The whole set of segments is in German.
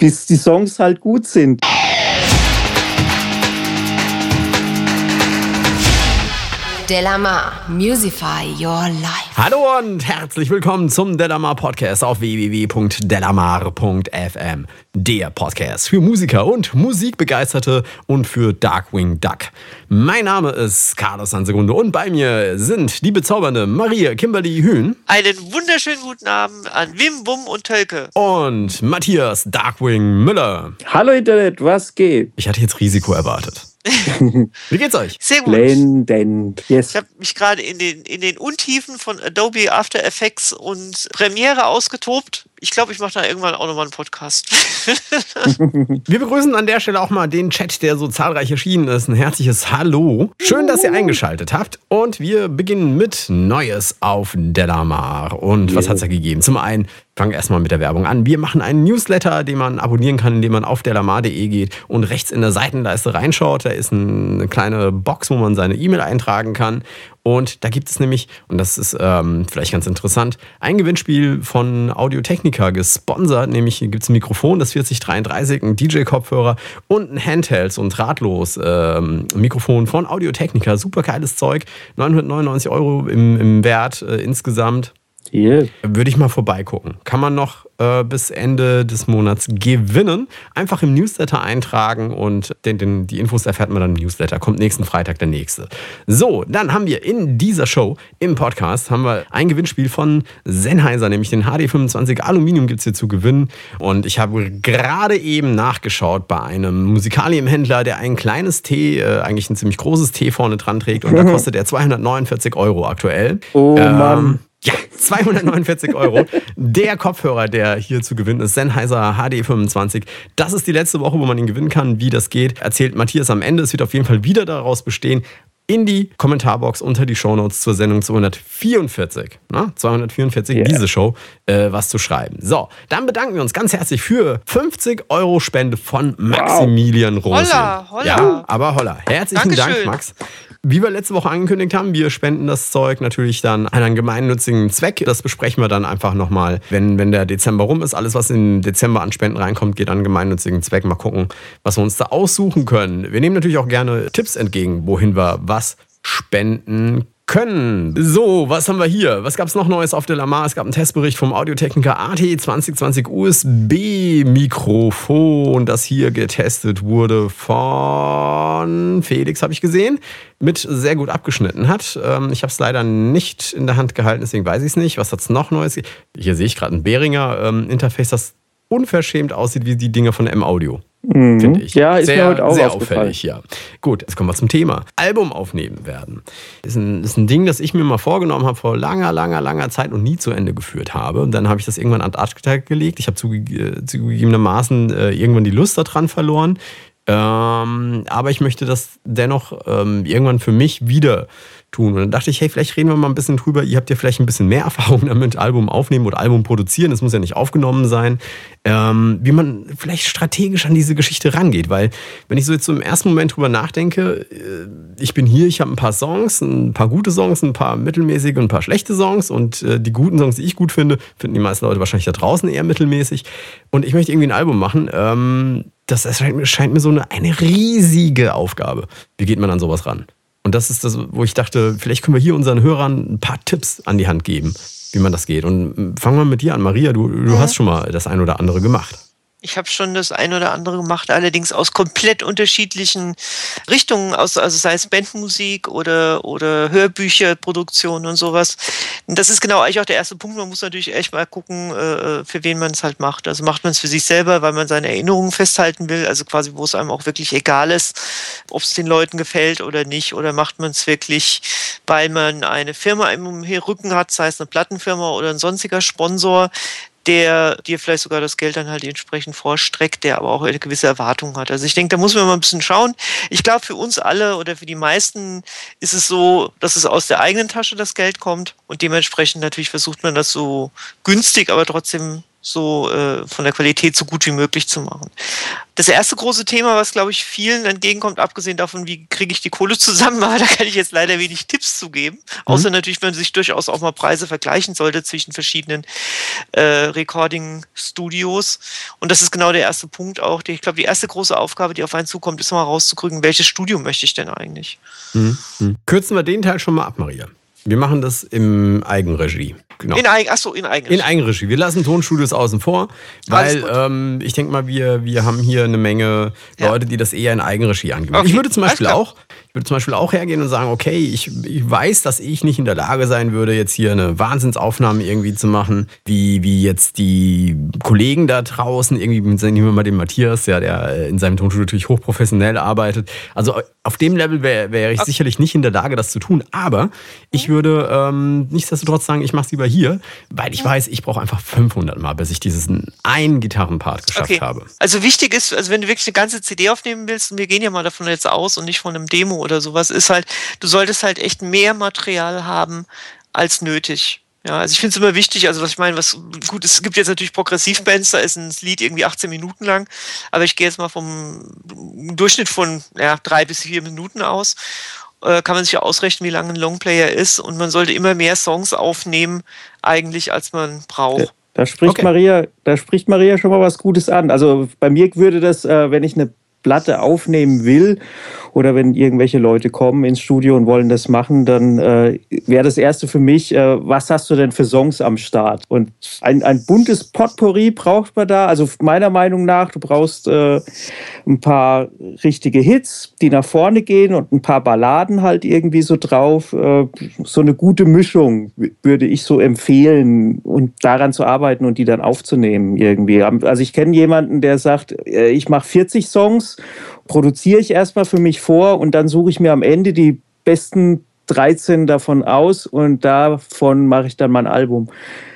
bis die Songs halt gut sind. Delamar, Musify Your Life. Hallo und herzlich willkommen zum Delamar Podcast auf www.delamar.fm. Der Podcast für Musiker und Musikbegeisterte und für Darkwing Duck. Mein Name ist Carlos Sansegunde und bei mir sind die bezaubernde Maria Kimberly Hühn. Einen wunderschönen guten Abend an Wim, Wum und Tölke. Und Matthias Darkwing Müller. Hallo Internet, was geht? Ich hatte jetzt Risiko erwartet. Wie geht's euch? Sehr gut. Blendend. Yes. Ich habe mich gerade in den, in den Untiefen von Adobe After Effects und Premiere ausgetobt. Ich glaube, ich mache da irgendwann auch nochmal einen Podcast. Wir begrüßen an der Stelle auch mal den Chat, der so zahlreich erschienen ist. Ein herzliches Hallo. Schön, dass ihr eingeschaltet habt. Und wir beginnen mit Neues auf Delamar. Und was hat's da gegeben? Zum einen fangen wir erstmal mit der Werbung an. Wir machen einen Newsletter, den man abonnieren kann, indem man auf delamar.de geht und rechts in der Seitenleiste reinschaut. Da ist eine kleine Box, wo man seine E-Mail eintragen kann. Und da gibt es nämlich, und das ist ähm, vielleicht ganz interessant, ein Gewinnspiel von Audiotechnica gesponsert. Nämlich gibt es ein Mikrofon, das 4033, ein DJ-Kopfhörer und ein Handheld, so ein drahtlos ähm, Mikrofon von Audiotechnica. Super geiles Zeug. 999 Euro im, im Wert äh, insgesamt. Yeah. Würde ich mal vorbeigucken. Kann man noch äh, bis Ende des Monats gewinnen. Einfach im Newsletter eintragen und den, den, die Infos erfährt man dann im Newsletter. Kommt nächsten Freitag der nächste. So, dann haben wir in dieser Show, im Podcast, haben wir ein Gewinnspiel von Sennheiser, nämlich den HD25 Aluminium gibt es hier zu gewinnen. Und ich habe gerade eben nachgeschaut bei einem Musikalienhändler, der ein kleines T, äh, eigentlich ein ziemlich großes T vorne dran trägt. Und da kostet er 249 Euro aktuell. Oh Mann. Ja, 249 Euro. Der Kopfhörer, der hier zu gewinnen ist, Sennheiser HD25. Das ist die letzte Woche, wo man ihn gewinnen kann. Wie das geht, erzählt Matthias am Ende. Es wird auf jeden Fall wieder daraus bestehen, in die Kommentarbox unter die Shownotes zur Sendung 244, na, 244, Yeah. diese Show, äh, was zu schreiben. So, dann bedanken wir uns ganz herzlich für 50 Euro Spende von Maximilian Rose. Holla, holla. Ja, aber holla. Herzlichen Dank, Dankeschön. Max. Wie wir letzte Woche angekündigt haben, wir spenden das Zeug natürlich dann an einen gemeinnützigen Zweck. Das besprechen wir dann einfach nochmal, wenn, wenn der Dezember rum ist. Alles, was im Dezember an Spenden reinkommt, geht an einen gemeinnützigen Zweck. Mal gucken, was wir uns da aussuchen können. Wir nehmen natürlich auch gerne Tipps entgegen, wohin wir was spenden können. So, was haben wir hier? Was gab es noch Neues auf der Lamar? Es gab einen Testbericht vom Audiotechniker AT 2020 USB-Mikrofon, das hier getestet wurde von Felix, habe ich gesehen, mit sehr gut abgeschnitten hat. Ähm, ich habe es leider nicht in der Hand gehalten, deswegen weiß ich es nicht. Was hat es noch Neues? Hier sehe ich gerade ein Behringer ähm, Interface, das unverschämt aussieht wie die Dinge von M-Audio finde ich. Mhm. Ja, ist sehr, mir heute auch sehr auffällig, ja. Gut, jetzt kommen wir zum Thema. Album aufnehmen werden. Das ist ein, ist ein Ding, das ich mir mal vorgenommen habe vor langer, langer, langer Zeit und nie zu Ende geführt habe. Und dann habe ich das irgendwann an Acta gelegt. Ich habe zuge zugegebenermaßen äh, irgendwann die Lust daran verloren. Ähm, aber ich möchte das dennoch ähm, irgendwann für mich wieder tun. Und dann dachte ich, hey, vielleicht reden wir mal ein bisschen drüber. Ihr habt ja vielleicht ein bisschen mehr Erfahrung damit, Album aufnehmen oder Album produzieren. Es muss ja nicht aufgenommen sein. Ähm, wie man vielleicht strategisch an diese Geschichte rangeht. Weil, wenn ich so jetzt so im ersten Moment drüber nachdenke, äh, ich bin hier, ich habe ein paar Songs, ein paar gute Songs, ein paar mittelmäßige und ein paar schlechte Songs. Und äh, die guten Songs, die ich gut finde, finden die meisten Leute wahrscheinlich da draußen eher mittelmäßig. Und ich möchte irgendwie ein Album machen. Ähm, das erscheint scheint mir so eine, eine riesige Aufgabe. Wie geht man an sowas ran? Und das ist das, wo ich dachte, vielleicht können wir hier unseren Hörern ein paar Tipps an die Hand geben, wie man das geht. Und mm, fangen wir mit dir an, Maria. Du, du hast schon mal das ein oder andere gemacht. Ich habe schon das ein oder andere gemacht, allerdings aus komplett unterschiedlichen Richtungen, aus, also sei es Bandmusik oder, oder Hörbücherproduktion und sowas. Und das ist genau eigentlich auch der erste Punkt. Man muss natürlich echt mal gucken, äh, für wen man es halt macht. Also macht man es für sich selber, weil man seine Erinnerungen festhalten will, also quasi, wo es einem auch wirklich egal ist, ob es den Leuten gefällt oder nicht, oder macht man es wirklich, weil man eine Firma im Rücken hat, sei es eine Plattenfirma oder ein sonstiger Sponsor, der dir vielleicht sogar das Geld dann halt entsprechend vorstreckt, der aber auch eine gewisse Erwartung hat. Also ich denke, da muss man mal ein bisschen schauen. Ich glaube, für uns alle oder für die meisten ist es so, dass es aus der eigenen Tasche das Geld kommt und dementsprechend natürlich versucht man das so günstig, aber trotzdem so äh, von der Qualität so gut wie möglich zu machen. Das erste große Thema, was glaube ich vielen entgegenkommt, abgesehen davon, wie kriege ich die Kohle zusammen, aber da kann ich jetzt leider wenig Tipps zu geben. Mhm. Außer natürlich, wenn man sich durchaus auch mal Preise vergleichen sollte zwischen verschiedenen äh, Recording-Studios. Und das ist genau der erste Punkt auch. Die, ich glaube, die erste große Aufgabe, die auf einen zukommt, ist mal rauszukriegen, welches Studio möchte ich denn eigentlich. Mhm. Mhm. Kürzen wir den Teil schon mal ab, Maria. Wir machen das im Eigenregie. Genau. In, Eigen, achso, in Eigenregie. In Eigenregie. Wir lassen Tonstudios außen vor, weil ähm, ich denke mal, wir, wir haben hier eine Menge ja. Leute, die das eher in Eigenregie angeben. Okay. Ich würde zum Beispiel auch, ich würde zum Beispiel auch hergehen und sagen, okay, ich, ich weiß, dass ich nicht in der Lage sein würde, jetzt hier eine Wahnsinnsaufnahme irgendwie zu machen, wie, wie jetzt die Kollegen da draußen, irgendwie, nehmen wir mal den Matthias, ja, der in seinem Tonstudio natürlich hochprofessionell arbeitet. Also auf dem Level wäre wär ich okay. sicherlich nicht in der Lage, das zu tun, aber ich. Würde ähm, nichtsdestotrotz sagen, ich mache es lieber hier, weil ich weiß, ich brauche einfach 500 Mal, bis ich diesen einen Gitarrenpart geschafft okay. habe. Also wichtig ist, also wenn du wirklich eine ganze CD aufnehmen willst, und wir gehen ja mal davon jetzt aus und nicht von einem Demo oder sowas, ist halt, du solltest halt echt mehr Material haben als nötig. Ja, also ich finde es immer wichtig, also was ich meine, was gut, es gibt jetzt natürlich Progressivbands, da ist ein Lied irgendwie 18 Minuten lang, aber ich gehe jetzt mal vom Durchschnitt von ja, drei bis vier Minuten aus. Äh, kann man sich ja ausrechnen, wie lange ein Longplayer ist und man sollte immer mehr Songs aufnehmen, eigentlich, als man braucht. Da spricht okay. Maria, da spricht Maria schon mal was Gutes an. Also bei mir würde das, äh, wenn ich eine Platte aufnehmen will oder wenn irgendwelche Leute kommen ins Studio und wollen das machen, dann äh, wäre das Erste für mich, äh, was hast du denn für Songs am Start? Und ein, ein buntes Potpourri braucht man da. Also meiner Meinung nach, du brauchst äh, ein paar richtige Hits, die nach vorne gehen und ein paar Balladen halt irgendwie so drauf. Äh, so eine gute Mischung würde ich so empfehlen und daran zu arbeiten und die dann aufzunehmen irgendwie. Also ich kenne jemanden, der sagt, äh, ich mache 40 Songs produziere ich erstmal für mich vor und dann suche ich mir am Ende die besten 13 davon aus und davon mache ich dann mein Album.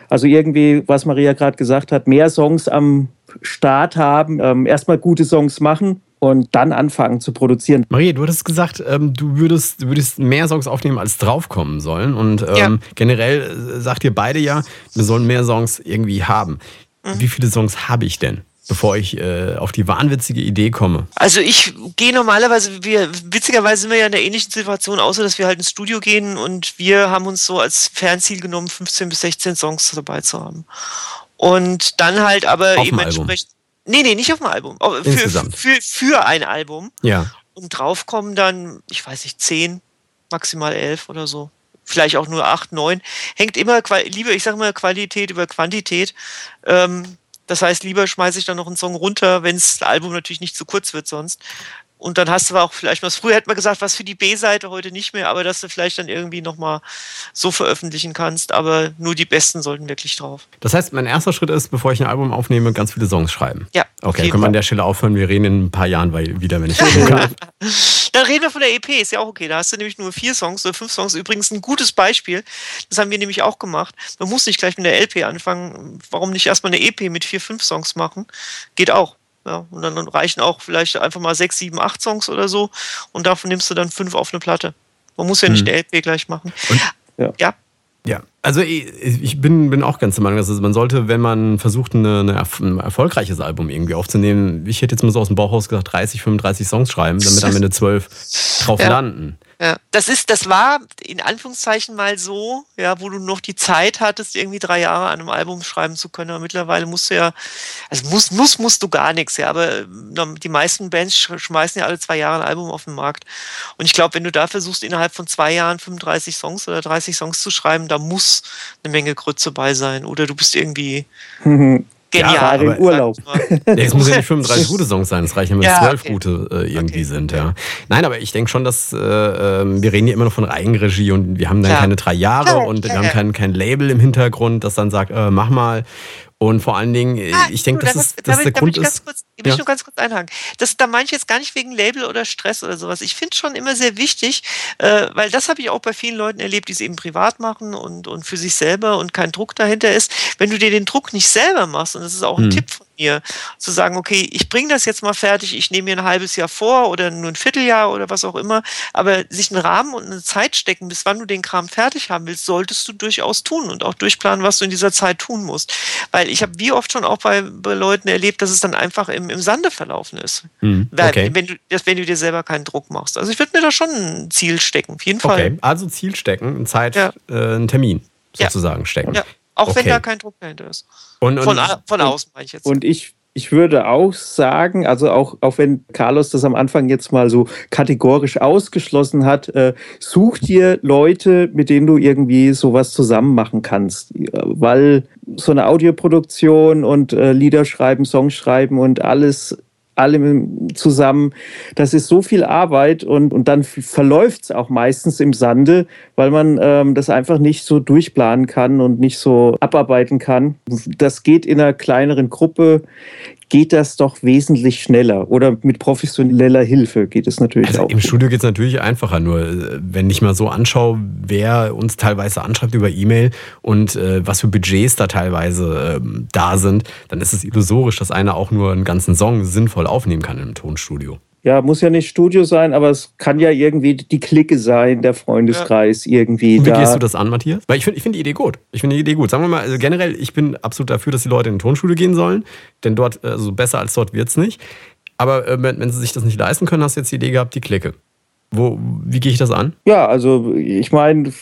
Also irgendwie, was Maria gerade gesagt hat, mehr Songs am Start haben, ähm, erstmal gute Songs machen und dann anfangen zu produzieren. Maria, du hattest gesagt, ähm, du, würdest, du würdest mehr Songs aufnehmen, als draufkommen sollen. Und ähm, ja. generell äh, sagt ihr beide ja, wir sollen mehr Songs irgendwie haben. Mhm. Wie viele Songs habe ich denn? Bevor ich äh, auf die wahnwitzige Idee komme? Also ich gehe normalerweise, wir, witzigerweise sind wir ja in der ähnlichen Situation, außer dass wir halt ins Studio gehen und wir haben uns so als Fernziel genommen, 15 bis 16 Songs dabei zu haben. Und dann halt aber auf eben entsprechend. Nee, nee, nicht auf dem Album. Für, Insgesamt. Für, für ein Album. Ja. Und drauf kommen dann, ich weiß nicht, 10, maximal 11 oder so vielleicht auch nur 8, 9. Hängt immer, lieber, ich sage mal, Qualität über Quantität. Ähm, das heißt, lieber schmeiße ich dann noch einen Song runter, wenn das Album natürlich nicht zu kurz wird sonst. Und dann hast du aber auch vielleicht was. Früher hätte man gesagt, was für die B-Seite, heute nicht mehr, aber dass du vielleicht dann irgendwie nochmal so veröffentlichen kannst. Aber nur die besten sollten wirklich drauf. Das heißt, mein erster Schritt ist, bevor ich ein Album aufnehme, ganz viele Songs schreiben. Ja. Okay, können wir an der Stelle aufhören. Wir reden in ein paar Jahren wieder, wenn ich kann. Dann reden wir von der EP, ist ja auch okay. Da hast du nämlich nur vier Songs oder fünf Songs. Übrigens ein gutes Beispiel. Das haben wir nämlich auch gemacht. Man muss nicht gleich mit der LP anfangen. Warum nicht erstmal eine EP mit vier, fünf Songs machen? Geht auch. Ja, und dann reichen auch vielleicht einfach mal sechs, sieben, acht Songs oder so. Und davon nimmst du dann fünf auf eine Platte. Man muss ja nicht hm. LP gleich machen. Und, ja. ja. Ja, also ich bin, bin auch ganz der Meinung, dass man sollte, wenn man versucht, eine, eine, ein erfolgreiches Album irgendwie aufzunehmen, ich hätte jetzt mal so aus dem Bauchhaus gesagt, 30, 35 Songs schreiben, damit am Ende zwölf drauf ja. landen. Ja, das ist, das war in Anführungszeichen mal so, ja, wo du noch die Zeit hattest, irgendwie drei Jahre an einem Album schreiben zu können. Aber mittlerweile musst du ja, also muss, muss, musst du gar nichts, ja. Aber ähm, die meisten Bands schmeißen ja alle zwei Jahre ein Album auf den Markt. Und ich glaube, wenn du da versuchst, innerhalb von zwei Jahren 35 Songs oder 30 Songs zu schreiben, da muss eine Menge Grütze bei sein. Oder du bist irgendwie Genial. Ja, aber, Urlaub. Nee, es muss ja nicht 35 gute Songs sein, es reichen, wenn es ja, 12 okay. gute äh, irgendwie okay. sind. Ja. Nein, aber ich denke schon, dass äh, ähm, wir reden hier immer noch von Eigenregie und wir haben dann Klar. keine drei Jahre Klar. und wir haben kein, kein Label im Hintergrund, das dann sagt, äh, mach mal. Und vor allen Dingen, äh, ah, ich denke, das, ist, das der Grund ist. Kurz, ich ja. nur ganz kurz einhaken. Das, da meine ich jetzt gar nicht wegen Label oder Stress oder sowas. Ich finde es schon immer sehr wichtig, äh, weil das habe ich auch bei vielen Leuten erlebt, die es eben privat machen und, und für sich selber und kein Druck dahinter ist. Wenn du dir den Druck nicht selber machst, und das ist auch ein hm. Tipp von mir. Zu sagen, okay, ich bringe das jetzt mal fertig, ich nehme mir ein halbes Jahr vor oder nur ein Vierteljahr oder was auch immer, aber sich einen Rahmen und eine Zeit stecken, bis wann du den Kram fertig haben willst, solltest du durchaus tun und auch durchplanen, was du in dieser Zeit tun musst. Weil ich habe wie oft schon auch bei, bei Leuten erlebt, dass es dann einfach im, im Sande verlaufen ist. Hm, okay. wenn, du, wenn du dir selber keinen Druck machst. Also ich würde mir da schon ein Ziel stecken, auf jeden Fall. Okay, also Ziel stecken, eine Zeit, ja. äh, einen Termin sozusagen ja. stecken. Ja. Auch okay. wenn da kein Druck dahinter ist. Und, und, von, von außen meine ich jetzt. Und ich ich würde auch sagen, also auch, auch wenn Carlos das am Anfang jetzt mal so kategorisch ausgeschlossen hat, äh, such dir Leute, mit denen du irgendwie sowas zusammen machen kannst. Weil so eine Audioproduktion und äh, Lieder schreiben, Songs schreiben und alles allem zusammen. Das ist so viel Arbeit und, und dann verläuft es auch meistens im Sande, weil man ähm, das einfach nicht so durchplanen kann und nicht so abarbeiten kann. Das geht in einer kleineren Gruppe, geht das doch wesentlich schneller. Oder mit professioneller Hilfe geht es natürlich also auch. Im Studio geht es natürlich einfacher. Nur äh, wenn ich mal so anschaue, wer uns teilweise anschreibt über E-Mail und äh, was für Budgets da teilweise äh, da sind, dann ist es illusorisch, dass einer auch nur einen ganzen Song sinnvoll aufnehmen kann im Tonstudio ja, muss ja nicht Studio sein, aber es kann ja irgendwie die Clique sein, der Freundeskreis ja. irgendwie. Und wie da. gehst du das an, Matthias? Weil ich finde ich find die Idee gut. Ich finde die Idee gut. Sagen wir mal, also generell, ich bin absolut dafür, dass die Leute in ein Tonstudio gehen sollen, denn dort, also besser als dort wird es nicht. Aber äh, wenn, wenn sie sich das nicht leisten können, hast du jetzt die Idee gehabt, die Clique. Wo, wie gehe ich das an? Ja, also ich meine,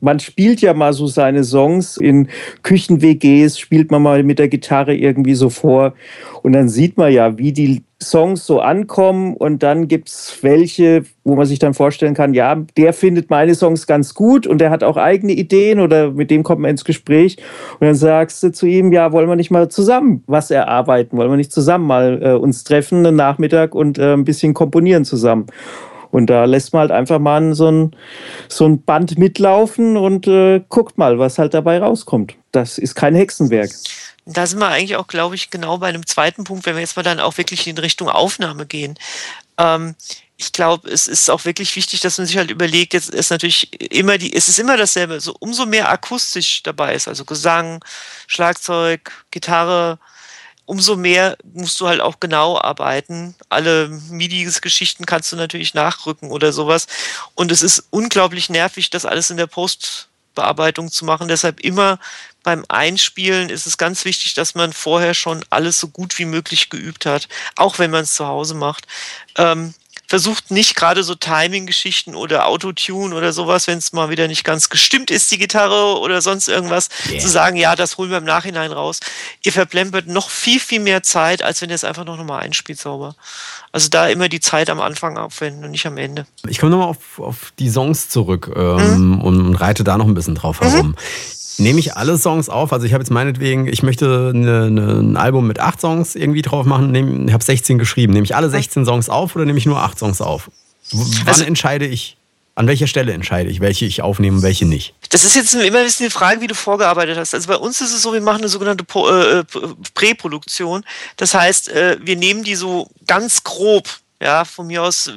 man spielt ja mal so seine Songs in Küchen-WGs, spielt man mal mit der Gitarre irgendwie so vor und dann sieht man ja, wie die Songs so ankommen und dann gibt es welche, wo man sich dann vorstellen kann, ja, der findet meine Songs ganz gut und der hat auch eigene Ideen oder mit dem kommt man ins Gespräch und dann sagst du zu ihm, ja, wollen wir nicht mal zusammen was erarbeiten, wollen wir nicht zusammen mal äh, uns treffen, einen Nachmittag und äh, ein bisschen komponieren zusammen. Und da lässt man halt einfach mal so ein, so ein Band mitlaufen und äh, guckt mal, was halt dabei rauskommt. Das ist kein Hexenwerk. Da sind wir eigentlich auch, glaube ich, genau bei einem zweiten Punkt, wenn wir jetzt mal dann auch wirklich in Richtung Aufnahme gehen. Ähm, ich glaube, es ist auch wirklich wichtig, dass man sich halt überlegt, jetzt ist natürlich immer die, es ist immer dasselbe, so umso mehr akustisch dabei ist, also Gesang, Schlagzeug, Gitarre, umso mehr musst du halt auch genau arbeiten. Alle MIDI-Geschichten kannst du natürlich nachrücken oder sowas. Und es ist unglaublich nervig, das alles in der Postbearbeitung zu machen. Deshalb immer beim Einspielen ist es ganz wichtig, dass man vorher schon alles so gut wie möglich geübt hat, auch wenn man es zu Hause macht. Ähm, versucht nicht gerade so Timing-Geschichten oder Autotune oder sowas, wenn es mal wieder nicht ganz gestimmt ist, die Gitarre oder sonst irgendwas, yeah. zu sagen, ja, das holen wir im Nachhinein raus. Ihr verplempert noch viel, viel mehr Zeit, als wenn ihr es einfach noch mal einspielt sauber. Also da immer die Zeit am Anfang aufwenden und nicht am Ende. Ich komme nochmal auf, auf die Songs zurück ähm, mhm. und reite da noch ein bisschen drauf herum. Mhm. Nehme ich alle Songs auf? Also ich habe jetzt meinetwegen, ich möchte eine, eine, ein Album mit acht Songs irgendwie drauf machen. Nehm, ich habe 16 geschrieben. Nehme ich alle 16 Songs auf oder nehme ich nur acht Songs auf? Wann also, entscheide ich? An welcher Stelle entscheide ich, welche ich aufnehme und welche nicht? Das ist jetzt immer ein bisschen die Frage, wie du vorgearbeitet hast. Also bei uns ist es so, wir machen eine sogenannte äh, äh, Präproduktion. Das heißt, äh, wir nehmen die so ganz grob ja, von mir aus,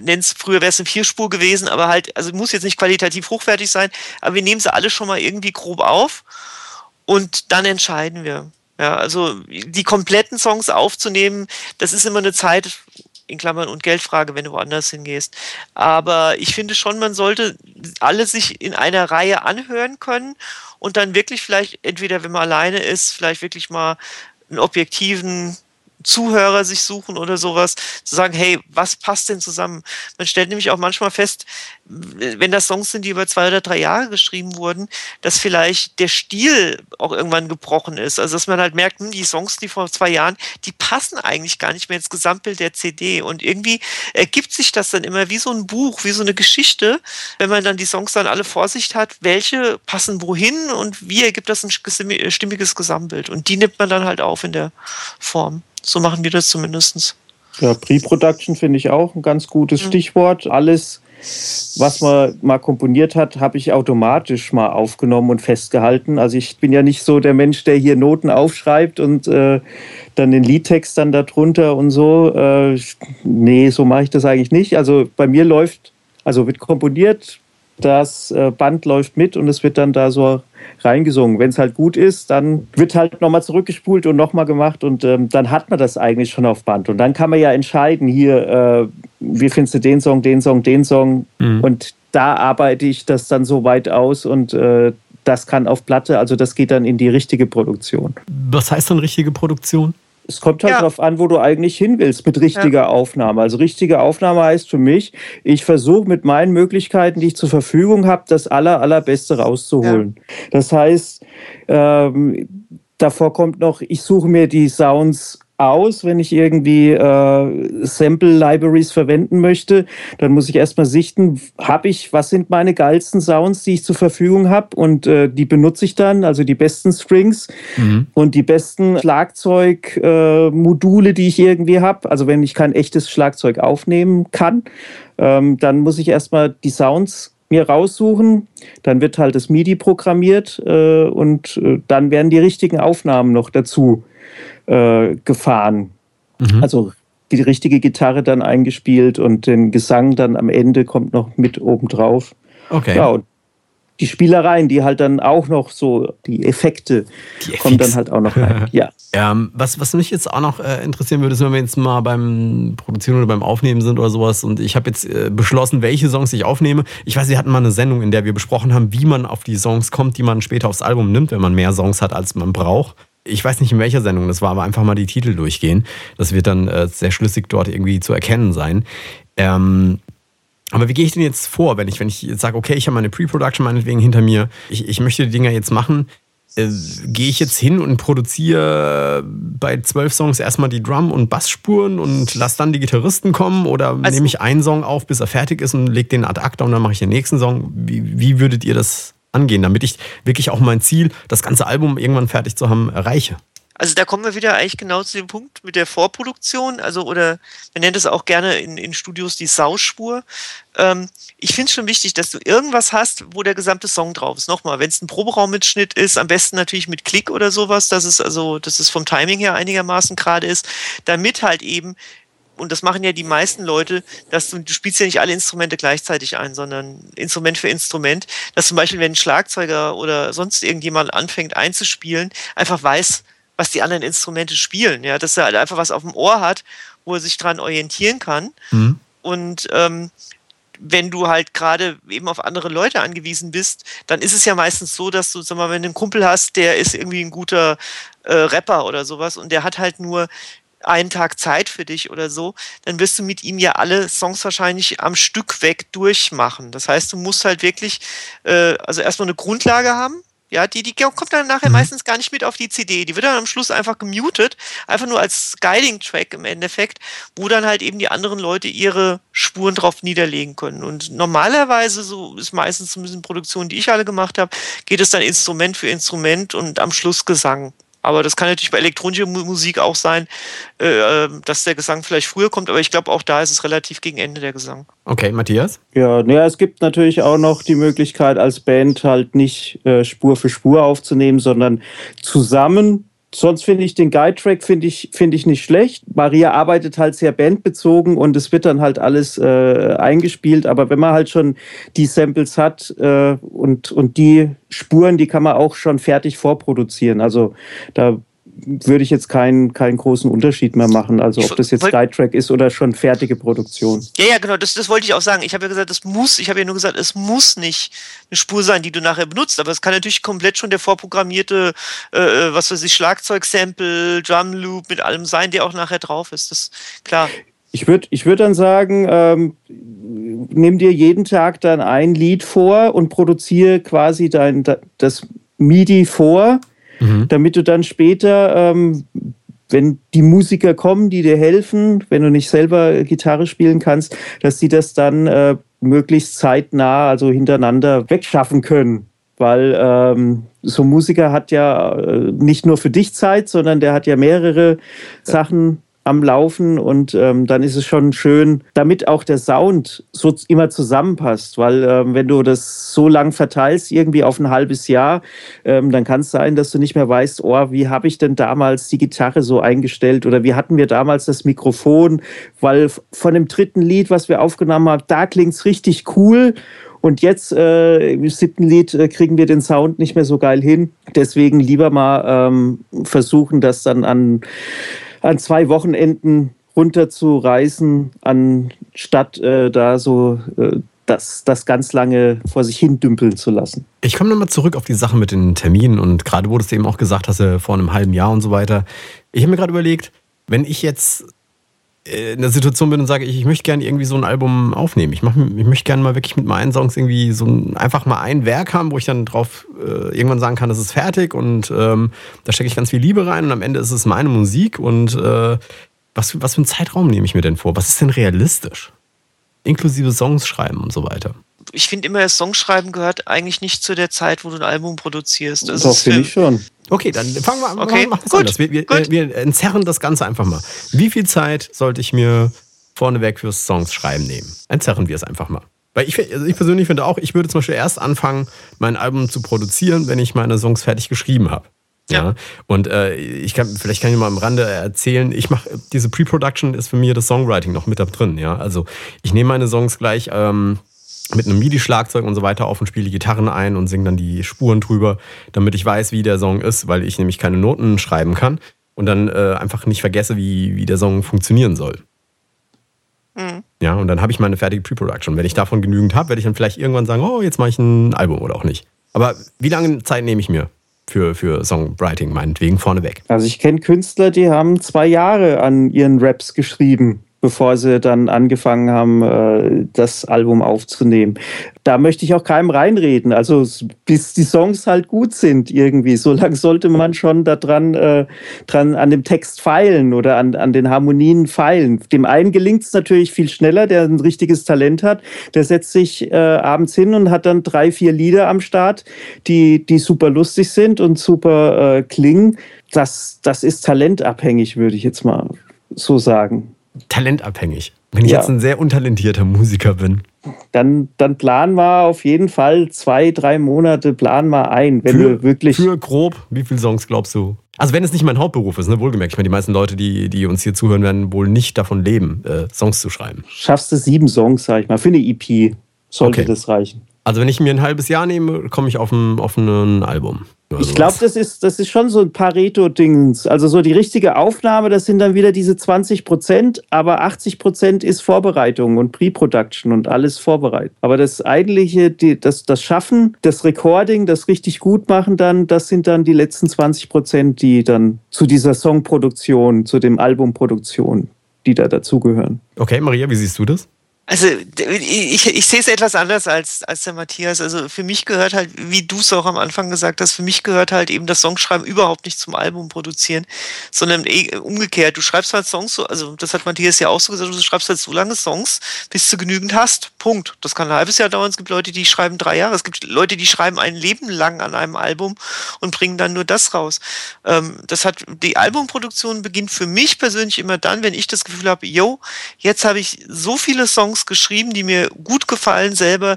nenn's, früher wäre es eine Vierspur gewesen, aber halt, also muss jetzt nicht qualitativ hochwertig sein, aber wir nehmen sie alle schon mal irgendwie grob auf und dann entscheiden wir. Ja, also die kompletten Songs aufzunehmen, das ist immer eine Zeit, in Klammern und Geldfrage, wenn du woanders hingehst. Aber ich finde schon, man sollte alle sich in einer Reihe anhören können und dann wirklich vielleicht, entweder wenn man alleine ist, vielleicht wirklich mal einen objektiven Zuhörer sich suchen oder sowas, zu sagen, hey, was passt denn zusammen? Man stellt nämlich auch manchmal fest, wenn das Songs sind, die über zwei oder drei Jahre geschrieben wurden, dass vielleicht der Stil auch irgendwann gebrochen ist. Also dass man halt merkt, hm, die Songs, die vor zwei Jahren, die passen eigentlich gar nicht mehr ins Gesamtbild der CD. Und irgendwie ergibt sich das dann immer wie so ein Buch, wie so eine Geschichte, wenn man dann die Songs dann alle vor sich hat, welche passen wohin und wie ergibt das ein stimmiges Gesamtbild. Und die nimmt man dann halt auf in der Form. So machen wir das zumindest. Ja, Pre-Production finde ich auch ein ganz gutes mhm. Stichwort. Alles, was man mal komponiert hat, habe ich automatisch mal aufgenommen und festgehalten. Also ich bin ja nicht so der Mensch, der hier Noten aufschreibt und äh, dann den Liedtext dann darunter und so. Äh, nee, so mache ich das eigentlich nicht. Also bei mir läuft, also wird komponiert, das äh, Band läuft mit und es wird dann da so reingesungen. Wenn es halt gut ist, dann wird halt nochmal zurückgespult und nochmal gemacht und ähm, dann hat man das eigentlich schon auf Band. Und dann kann man ja entscheiden, hier, äh, wie findest du den Song, den Song, den Song. Mhm. Und da arbeite ich das dann so weit aus und äh, das kann auf Platte, also das geht dann in die richtige Produktion. Was heißt dann richtige Produktion? Es kommt halt ja. darauf an, wo du eigentlich hin willst mit richtiger ja. Aufnahme. Also richtige Aufnahme heißt für mich, ich versuche mit meinen Möglichkeiten, die ich zur Verfügung habe, das aller, allerbeste rauszuholen. Ja. Das heißt, ähm, davor kommt noch, ich suche mir die Sounds aus, wenn ich irgendwie äh, Sample Libraries verwenden möchte. Dann muss ich erstmal sichten, habe ich, was sind meine geilsten Sounds, die ich zur Verfügung habe und äh, die benutze ich dann, also die besten Strings mhm. und die besten Schlagzeugmodule, äh, die ich irgendwie habe. Also wenn ich kein echtes Schlagzeug aufnehmen kann, ähm, dann muss ich erstmal die Sounds mir raussuchen. Dann wird halt das MIDI programmiert äh, und äh, dann werden die richtigen Aufnahmen noch dazu äh, gefahren. Mhm. Also die richtige Gitarre dann eingespielt und den Gesang dann am Ende kommt noch mit obendrauf. Okay. Ja, die Spielereien, die halt dann auch noch so, die Effekte, die kommen dann halt auch noch rein. Ja. ähm, was, was mich jetzt auch noch äh, interessieren würde, ist, wenn wir jetzt mal beim Produzieren oder beim Aufnehmen sind oder sowas und ich habe jetzt äh, beschlossen, welche Songs ich aufnehme. Ich weiß, wir hatten mal eine Sendung, in der wir besprochen haben, wie man auf die Songs kommt, die man später aufs Album nimmt, wenn man mehr Songs hat, als man braucht ich weiß nicht in welcher Sendung das war, aber einfach mal die Titel durchgehen. Das wird dann äh, sehr schlüssig dort irgendwie zu erkennen sein. Ähm, aber wie gehe ich denn jetzt vor, wenn ich, wenn ich jetzt sage, okay, ich habe meine Pre-Production meinetwegen hinter mir, ich, ich möchte die Dinger jetzt machen, äh, gehe ich jetzt hin und produziere bei zwölf Songs erstmal die Drum- und Bassspuren und lasse dann die Gitarristen kommen oder also, nehme ich einen Song auf, bis er fertig ist und lege den ad acta und dann mache ich den nächsten Song? Wie, wie würdet ihr das angehen, damit ich wirklich auch mein Ziel, das ganze Album irgendwann fertig zu haben, erreiche. Also da kommen wir wieder eigentlich genau zu dem Punkt mit der Vorproduktion, also oder wir nennen das auch gerne in, in Studios die Sauspur. Ähm, ich finde es schon wichtig, dass du irgendwas hast, wo der gesamte Song drauf ist. Nochmal, wenn es ein Proberaummitschnitt ist, am besten natürlich mit Klick oder sowas, dass es also, dass es vom Timing her einigermaßen gerade ist, damit halt eben und das machen ja die meisten Leute, dass du, du spielst ja nicht alle Instrumente gleichzeitig ein, sondern Instrument für Instrument, dass zum Beispiel, wenn ein Schlagzeuger oder sonst irgendjemand anfängt einzuspielen, einfach weiß, was die anderen Instrumente spielen, ja, dass er halt einfach was auf dem Ohr hat, wo er sich dran orientieren kann. Mhm. Und ähm, wenn du halt gerade eben auf andere Leute angewiesen bist, dann ist es ja meistens so, dass du, sag mal, wenn du einen Kumpel hast, der ist irgendwie ein guter äh, Rapper oder sowas und der hat halt nur einen Tag Zeit für dich oder so, dann wirst du mit ihm ja alle Songs wahrscheinlich am Stück weg durchmachen. Das heißt, du musst halt wirklich, äh, also erstmal eine Grundlage haben. Ja, die, die kommt dann nachher mhm. meistens gar nicht mit auf die CD. Die wird dann am Schluss einfach gemutet, einfach nur als Guiding-Track im Endeffekt, wo dann halt eben die anderen Leute ihre Spuren drauf niederlegen können. Und normalerweise, so ist meistens zumindest in Produktionen, die ich alle gemacht habe, geht es dann Instrument für Instrument und am Schluss Gesang. Aber das kann natürlich bei elektronischer Musik auch sein, äh, ähm, dass der Gesang vielleicht früher kommt, aber ich glaube, auch da ist es relativ gegen Ende der Gesang. Okay, Matthias? Ja, naja, es gibt natürlich auch noch die Möglichkeit, als Band halt nicht äh, Spur für Spur aufzunehmen, sondern zusammen sonst finde ich den Guide-Track finde ich, finde ich nicht schlecht. Maria arbeitet halt sehr bandbezogen und es wird dann halt alles äh, eingespielt. Aber wenn man halt schon die Samples hat äh, und, und die Spuren, die kann man auch schon fertig vorproduzieren. Also da würde ich jetzt keinen, keinen großen Unterschied mehr machen. Also ob das jetzt Guide-Track ist oder schon fertige Produktion. Ja, ja, genau, das, das wollte ich auch sagen. Ich habe ja gesagt, es muss, ich habe ja nur gesagt, es muss nicht eine Spur sein, die du nachher benutzt, aber es kann natürlich komplett schon der vorprogrammierte, äh, äh was weiß ich, Schlagzeug-Sample, Drum-Loop mit allem sein, der auch nachher drauf ist. Das klar. Ich würde ich würd dann sagen, ähm, nimm dir jeden Tag dann ein Lied vor und produziere quasi dein, das MIDI vor mhm. damit du dann später, ähm, wenn die Musiker kommen, die dir helfen, wenn du nicht selber Gitarre spielen kannst, dass sie das dann äh, möglichst zeitnah, also hintereinander wegschaffen können. Weil ähm, so ein Musiker hat ja äh, nicht nur für dich Zeit, sondern der hat ja mehrere Sachen am Laufen und ähm, dann ist es schon schön, damit auch der Sound so immer zusammenpasst, weil ähm, wenn du das so lang verteilst, irgendwie auf ein halbes Jahr, ähm, dann kann es sein, dass du nicht mehr weißt, oh, wie habe ich denn damals die Gitarre so eingestellt oder wie hatten wir damals das Mikrofon, weil von dem dritten Lied, was wir aufgenommen haben, da klingt es richtig cool Und jetzt äh, im siebten Lied äh, kriegen wir den Sound nicht mehr so geil hin. Deswegen lieber mal ähm, versuchen, das dann an, an zwei Wochenenden runterzureißen, anstatt äh, da so äh, das, das ganz lange vor sich hin dümpeln zu lassen. Ich komme nochmal zurück auf die Sache mit den Terminen und gerade wurde es eben auch gesagt, hast du vor einem halben Jahr und so weiter. Ich habe mir gerade überlegt, wenn ich jetzt äh, in der Situation bin und sage, ich, ich möchte gerne irgendwie so ein Album aufnehmen. Ich, mach, ich möchte gerne mal wirklich mit meinen Songs irgendwie so ein, einfach mal ein Werk haben, wo ich dann drauf äh, irgendwann sagen kann, das ist fertig und ähm, da stecke ich ganz viel Liebe rein und am Ende ist es meine Musik und äh, was, was für einen Zeitraum nehme ich mir denn vor? Was ist denn realistisch? Inklusive Songs schreiben und so weiter. Ich finde immer, das Songschreiben gehört eigentlich nicht zu der Zeit, wo du ein Album produzierst. Das Doch, finde ich schon. Okay, dann fangen wir an. Okay, machen wir gut, anders. Wir, wir, gut. wir entzerren das Ganze einfach mal. Wie viel Zeit sollte ich mir vorneweg fürs Songs schreiben nehmen? Entzerren wir es einfach mal. Weil ich, also ich persönlich finde auch, ich würde zum Beispiel erst anfangen, mein Album zu produzieren, wenn ich meine Songs fertig geschrieben habe. Ja. Ja. Und äh, ich kann, vielleicht kann ich mal am Rande erzählen, ich mache diese Pre-Production ist für mich das Songwriting noch mit da drin, ja. Also ich nehme meine Songs gleich ähm, mit einem MIDI-Schlagzeug und so weiter auf und spiele die Gitarren ein und singe dann die Spuren drüber, damit ich weiß, wie der Song ist, weil ich nämlich keine Noten schreiben kann und dann äh, einfach nicht vergesse, wie, wie der Song funktionieren soll. Mhm. Ja, und dann habe ich meine fertige Pre-Production. Wenn ich davon genügend habe, werde ich dann vielleicht irgendwann sagen, oh, jetzt mache ich ein Album oder auch nicht. Aber wie lange Zeit nehme ich mir für, für Songwriting, meinetwegen, vorneweg? Also ich kenne Künstler, die haben zwei Jahre an ihren Raps geschrieben, bevor sie dann angefangen haben, äh, das Album aufzunehmen. Da möchte ich auch keinem reinreden. Also bis die Songs halt gut sind irgendwie, so lange sollte man schon da dran, äh, dran an dem Text feilen oder an, an den Harmonien feilen. Dem einen gelingt es natürlich viel schneller, der ein richtiges Talent hat. Der setzt sich äh, abends hin und hat dann drei, vier Lieder am Start, die, die super lustig sind und super äh, klingen. Das, das ist talentabhängig, würde ich jetzt mal so sagen. Talentabhängig. Wenn ich Ja. jetzt ein sehr untalentierter Musiker bin. Dann, dann plan mal auf jeden Fall zwei, drei Monate, plan mal ein, wenn für, du wirklich. Für grob, wie viele Songs glaubst du? Also wenn es nicht mein Hauptberuf ist, ne, wohlgemerkt. Ich meine, die meisten Leute, die, die uns hier zuhören, werden wohl nicht davon leben, äh, Songs zu schreiben. schaffst du sieben Songs, sag ich mal. Für eine EP sollte Okay. das reichen. Also wenn ich mir ein halbes Jahr nehme, komme ich auf ein, auf ein Album. Ich glaube, das ist, das ist schon so ein Pareto-Dings. Also so die richtige Aufnahme, das sind dann wieder diese 20 Prozent, aber 80 Prozent ist Vorbereitung und Pre-Production und alles vorbereitet. Aber das eigentliche, die, das, das Schaffen, das Recording, das richtig gut machen dann, das sind dann die letzten 20 Prozent, die dann zu dieser Songproduktion, zu dem Albumproduktion, die da dazugehören. Okay, Maria, wie siehst du das? Also ich, ich sehe es etwas anders als, als der Matthias. Also für mich gehört halt, wie du es auch am Anfang gesagt hast, für mich gehört halt eben das Songschreiben überhaupt nicht zum Album produzieren, sondern eh umgekehrt. Du schreibst halt Songs so, also das hat Matthias ja auch so gesagt, du schreibst halt so lange Songs, bis du genügend hast. Punkt. Das kann ein halbes Jahr dauern. Es gibt Leute, die schreiben drei Jahre. Es gibt Leute, die schreiben ein Leben lang an einem Album und bringen dann nur das raus. Ähm, das hat die Albumproduktion beginnt für mich persönlich immer dann, wenn ich das Gefühl habe, yo, jetzt habe ich so viele Songs geschrieben, die mir gut gefallen selber,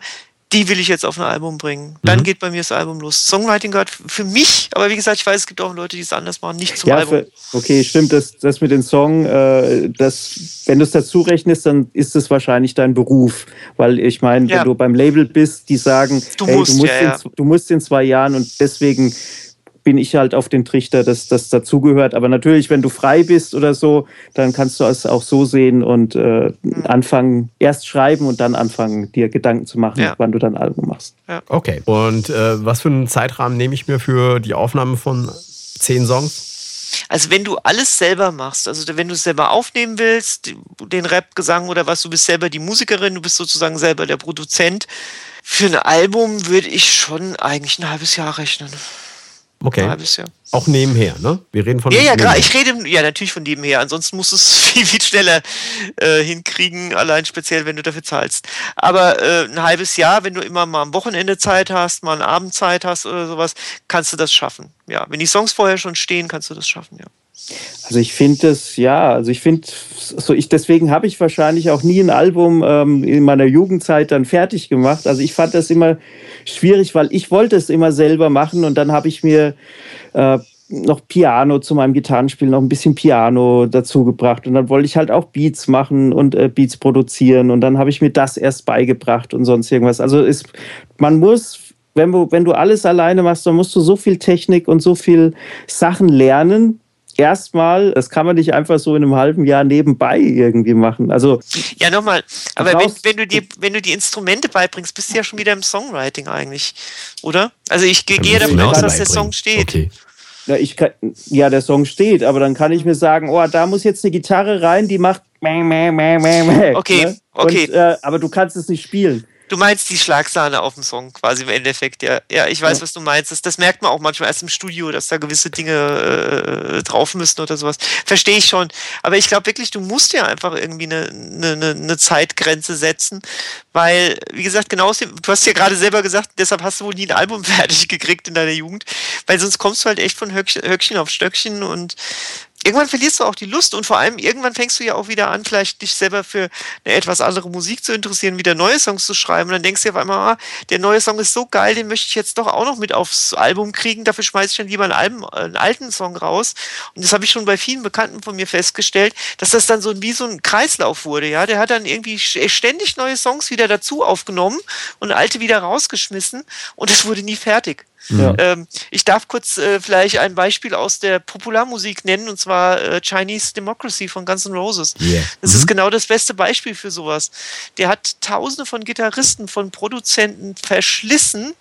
die will ich jetzt auf ein Album bringen. Dann Mhm. geht bei mir das Album los. Songwriting gehört für mich, aber wie gesagt, ich weiß, es gibt auch Leute, die es anders machen, nicht zum Ja, Album. für, okay, stimmt. Das, das mit dem Song, äh, das, wenn du es dazu rechnest, dann ist es wahrscheinlich dein Beruf. Weil ich meine, Ja. wenn du beim Label bist, die sagen, Du hey, musst, du, musst ja, in, du musst in zwei Jahren und deswegen bin ich halt auf den Trichter, dass das dazugehört. Aber natürlich, wenn du frei bist oder so, dann kannst du es auch so sehen und äh, anfangen, erst schreiben und dann anfangen, dir Gedanken zu machen, Ja. wann du dein Album machst. Okay. Und äh, was für einen Zeitrahmen nehme ich mir für die Aufnahme von zehn Songs? Also wenn du alles selber machst, also wenn du es selber aufnehmen willst, den Rap, Gesang oder was, du bist selber die Musikerin, du bist sozusagen selber der Produzent. Für ein Album würde ich schon eigentlich ein halbes Jahr rechnen. Ein Okay. halbes Jahr. Auch nebenher, ne? Wir reden von Ja, ja, klar, ich rede ja natürlich von nebenher. Ansonsten musst du es viel, viel schneller äh, hinkriegen, allein speziell, wenn du dafür zahlst. Aber äh, ein halbes Jahr, wenn du immer mal am Wochenende Zeit hast, mal eine Abendzeit hast oder sowas, kannst du das schaffen. Ja, wenn die Songs vorher schon stehen, kannst du das schaffen, ja. Also ich finde das, ja, also ich finde, so ich, deswegen habe ich wahrscheinlich auch nie ein Album ähm, in meiner Jugendzeit dann fertig gemacht. Also ich fand das immer schwierig, weil ich wollte es immer selber machen und dann habe ich mir äh, noch Piano zu meinem Gitarrenspiel, noch ein bisschen Piano dazu gebracht. Und dann wollte ich halt auch Beats machen und äh, Beats produzieren. Und dann habe ich mir das erst beigebracht und sonst irgendwas. Also ist, man muss, wenn du, wenn du alles alleine machst, dann musst du so viel Technik und so viel Sachen lernen, erstmal, das kann man nicht einfach so in einem halben Jahr nebenbei irgendwie machen. Also ja, nochmal, aber wenn, wenn, du dir, wenn du die Instrumente beibringst, bist du ja schon wieder im Songwriting eigentlich, oder? Also ich gehe davon aus, dass der Song steht. Okay. Ja, ich kann, ja, der Song steht, aber dann kann ich mir sagen, oh, da muss jetzt eine Gitarre rein, die macht. Okay, ne? okay. Und, äh, aber du kannst es nicht spielen. Du meinst die Schlagsahne auf dem Song quasi im Endeffekt, ja. Ja, ich weiß, ja. was du meinst. Das, das, merkt man auch manchmal erst im Studio, dass da gewisse Dinge äh, drauf müssen oder sowas. Verstehe ich schon. Aber ich glaube wirklich, du musst ja einfach irgendwie eine, eine, eine Zeitgrenze setzen, weil, wie gesagt, genau aus dem, du hast ja gerade selber gesagt, deshalb hast du wohl nie ein Album fertig gekriegt in deiner Jugend, weil sonst kommst du halt echt von Höckchen, Höckchen auf Stöckchen und irgendwann verlierst du auch die Lust und vor allem irgendwann fängst du ja auch wieder an, vielleicht dich selber für eine etwas andere Musik zu interessieren, wieder neue Songs zu schreiben. Und dann denkst du dir auf einmal, ah, der neue Song ist so geil, den möchte ich jetzt doch auch noch mit aufs Album kriegen. Dafür schmeiße ich dann lieber einen, Album, einen alten Song raus. Und das habe ich schon bei vielen Bekannten von mir festgestellt, dass das dann so wie so ein Kreislauf wurde. Ja, der hat dann irgendwie ständig neue Songs wieder dazu aufgenommen und alte wieder rausgeschmissen und es wurde nie fertig. Ja. Ähm, ich darf kurz äh, vielleicht ein Beispiel aus der Popularmusik nennen, und zwar äh, Chinese Democracy von Guns N' Roses. Yeah. Das mhm. ist genau das beste Beispiel für sowas. Der hat tausende von Gitarristen, von Produzenten verschlissen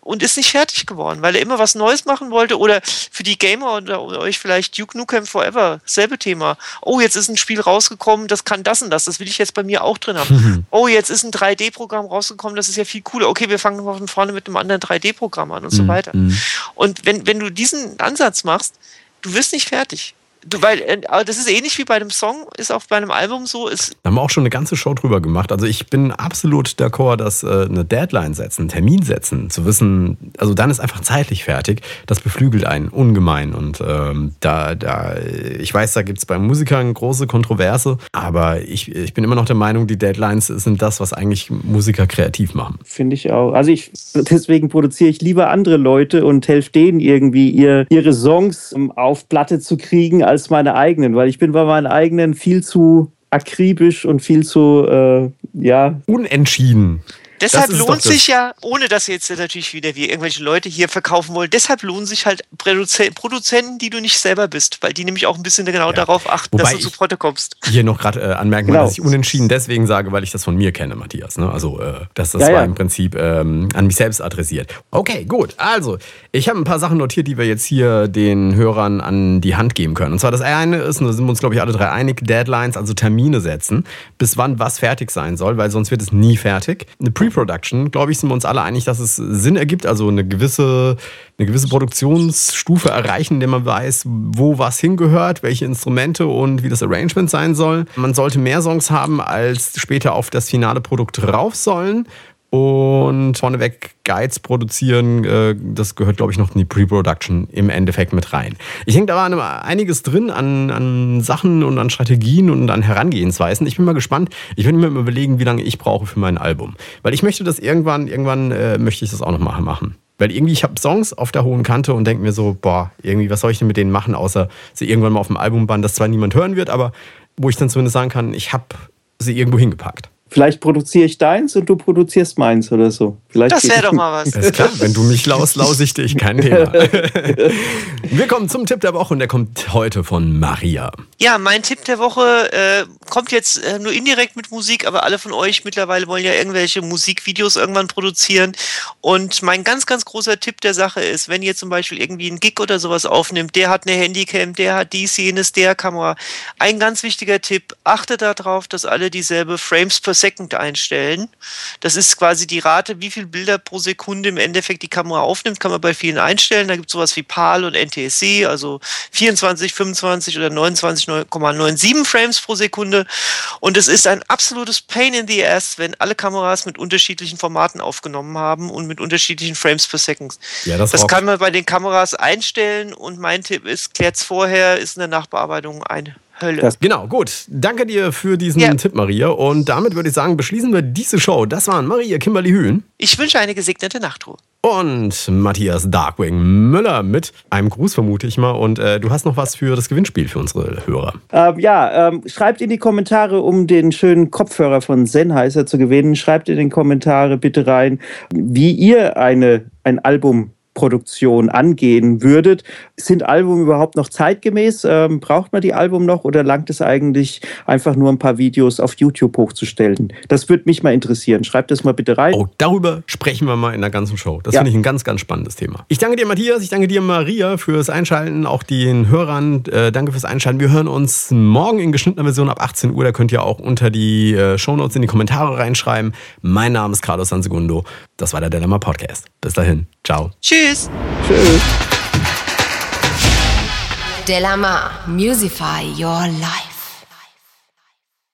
und ist nicht fertig geworden, weil er immer was Neues machen wollte. Oder für die Gamer oder, oder euch vielleicht Duke Nukem Forever, selbe Thema. Oh, jetzt ist ein Spiel rausgekommen, das kann das und das. Das will ich jetzt bei mir auch drin haben. Mhm. Oh, jetzt ist ein 3D-Programm rausgekommen, das ist ja viel cooler. Okay, wir fangen mal von vorne mit einem anderen 3D-Programm an und so mhm. weiter. Mhm. Und wenn, wenn du diesen Ansatz machst, du wirst nicht fertig. Du, weil, äh, das ist ähnlich wie bei einem Song, ist auch bei einem Album so. Ist da haben wir auch schon eine ganze Show drüber gemacht. Also ich bin absolut d'accord, dass äh, eine Deadline setzen, einen Termin setzen, zu wissen, also dann ist einfach zeitlich fertig. Das beflügelt einen ungemein. Und ähm, da, da, ich weiß, da gibt es bei Musikern große Kontroverse, aber ich, ich bin immer noch der Meinung, die Deadlines sind das, was eigentlich Musiker kreativ machen. Finde ich auch. Also ich, deswegen produziere ich lieber andere Leute und helfe denen irgendwie, ihr, ihre Songs auf Platte zu kriegen, als als meine eigenen, weil ich bin bei meinen eigenen viel zu akribisch und viel zu, äh, ja. Unentschieden. Deshalb lohnt sich ja, ohne dass jetzt natürlich wieder wir irgendwelche Leute hier verkaufen wollen, deshalb lohnen sich halt Produzenten, die du nicht selber bist, weil die nämlich auch ein bisschen genau ja. darauf achten, Wobei dass du zu Potte kommst. Hier noch gerade äh, anmerken, genau. dass ich unentschieden deswegen sage, weil ich das von mir kenne, Matthias. Ne? Also, äh, dass das ja, war ja. im Prinzip ähm, an mich selbst adressiert. Okay, gut. Also, ich habe ein paar Sachen notiert, die wir jetzt hier den Hörern an die Hand geben können. Und zwar das eine ist, da sind wir uns, glaube ich, alle drei einig, Deadlines, also Termine setzen, bis wann was fertig sein soll, weil sonst wird es nie fertig. Eine Pre-Production, glaube ich, sind wir uns alle einig, dass es Sinn ergibt, also eine gewisse, eine gewisse Produktionsstufe erreichen, indem man weiß, wo was hingehört, welche Instrumente und wie das Arrangement sein soll. Man sollte mehr Songs haben, als später auf das finale Produkt drauf sollen. Und vorneweg Guides produzieren, äh, das gehört, glaube ich, noch in die Pre-Production im Endeffekt mit rein. Ich denke, da war einiges drin an, an Sachen und an Strategien und an Herangehensweisen. Ich bin mal gespannt. Ich werde mir mal überlegen, wie lange ich brauche für mein Album. Weil ich möchte das irgendwann, irgendwann äh, möchte ich das auch noch machen. Weil irgendwie, ich habe Songs auf der hohen Kante und denke mir so, boah, irgendwie, was soll ich denn mit denen machen, außer sie irgendwann mal auf dem Album bannen, das zwar niemand hören wird, aber wo ich dann zumindest sagen kann, ich habe sie irgendwo hingepackt. Vielleicht produziere ich deins und du produzierst meins oder so. Vielleicht das wäre doch mal was. Ist klar, wenn du mich laus, laus ich dich, kein Thema. Wir kommen zum Tipp der Woche und der kommt heute von Maria. Ja, mein Tipp der Woche äh, kommt jetzt äh, nur indirekt mit Musik, aber alle von euch mittlerweile wollen ja irgendwelche Musikvideos irgendwann produzieren. Und mein ganz, ganz großer Tipp der Sache ist, wenn ihr zum Beispiel irgendwie einen Gig oder sowas aufnimmt, der hat eine Handycam, der hat dies, jenes, der Kamera. Ein ganz wichtiger Tipp, achtet darauf, dass alle dieselbe Frames per Second einstellen. Das ist quasi die Rate, wie viele Bilder pro Sekunde im Endeffekt die Kamera aufnimmt, kann man bei vielen einstellen. Da gibt es sowas wie PAL und NTSC, also 24, 25 oder 29,97 Frames pro Sekunde. Und es ist ein absolutes Pain in the Ass, wenn alle Kameras mit unterschiedlichen Formaten aufgenommen haben und mit unterschiedlichen Frames per Second. Ja, das, das kann man bei den Kameras einstellen und mein Tipp ist, klärt es vorher, ist in der Nachbearbeitung ein Hölle. Das- Genau, gut. Danke dir für diesen Ja. Tipp, Maria. Und damit würde ich sagen, beschließen wir diese Show. Das waren Maria Kimberly Hühn Ich wünsche eine gesegnete Nachtruhe. und Matthias Darkwing Müller mit einem Gruß, vermute ich mal. Und äh, du hast noch was für das Gewinnspiel für unsere Hörer. Ähm, ja, ähm, schreibt in die Kommentare, um den schönen Kopfhörer von Sennheiser zu gewinnen. Schreibt in den Kommentare bitte rein, wie ihr eine, ein Album Produktion angehen würdet. Sind Album überhaupt noch zeitgemäß? Ähm, braucht man die Album noch oder langt es eigentlich einfach nur ein paar Videos auf YouTube hochzustellen? Das würde mich mal interessieren. Schreibt das mal bitte rein. Oh, darüber sprechen wir mal in der ganzen Show. Das Ja. finde ich ein ganz, ganz spannendes Thema. Ich danke dir, Matthias. Ich danke dir, Maria, fürs Einschalten. Auch den Hörern, äh, danke fürs Einschalten. Wir hören uns morgen in geschnittener Version ab 18 Uhr. Da könnt ihr auch unter die äh, Shownotes in die Kommentare reinschreiben. Mein Name ist Carlos Sansegundo. Das war der Dilemma Podcast. Bis dahin. Ciao. Tschüss. Tschüss. Delamar, Musify Your Life.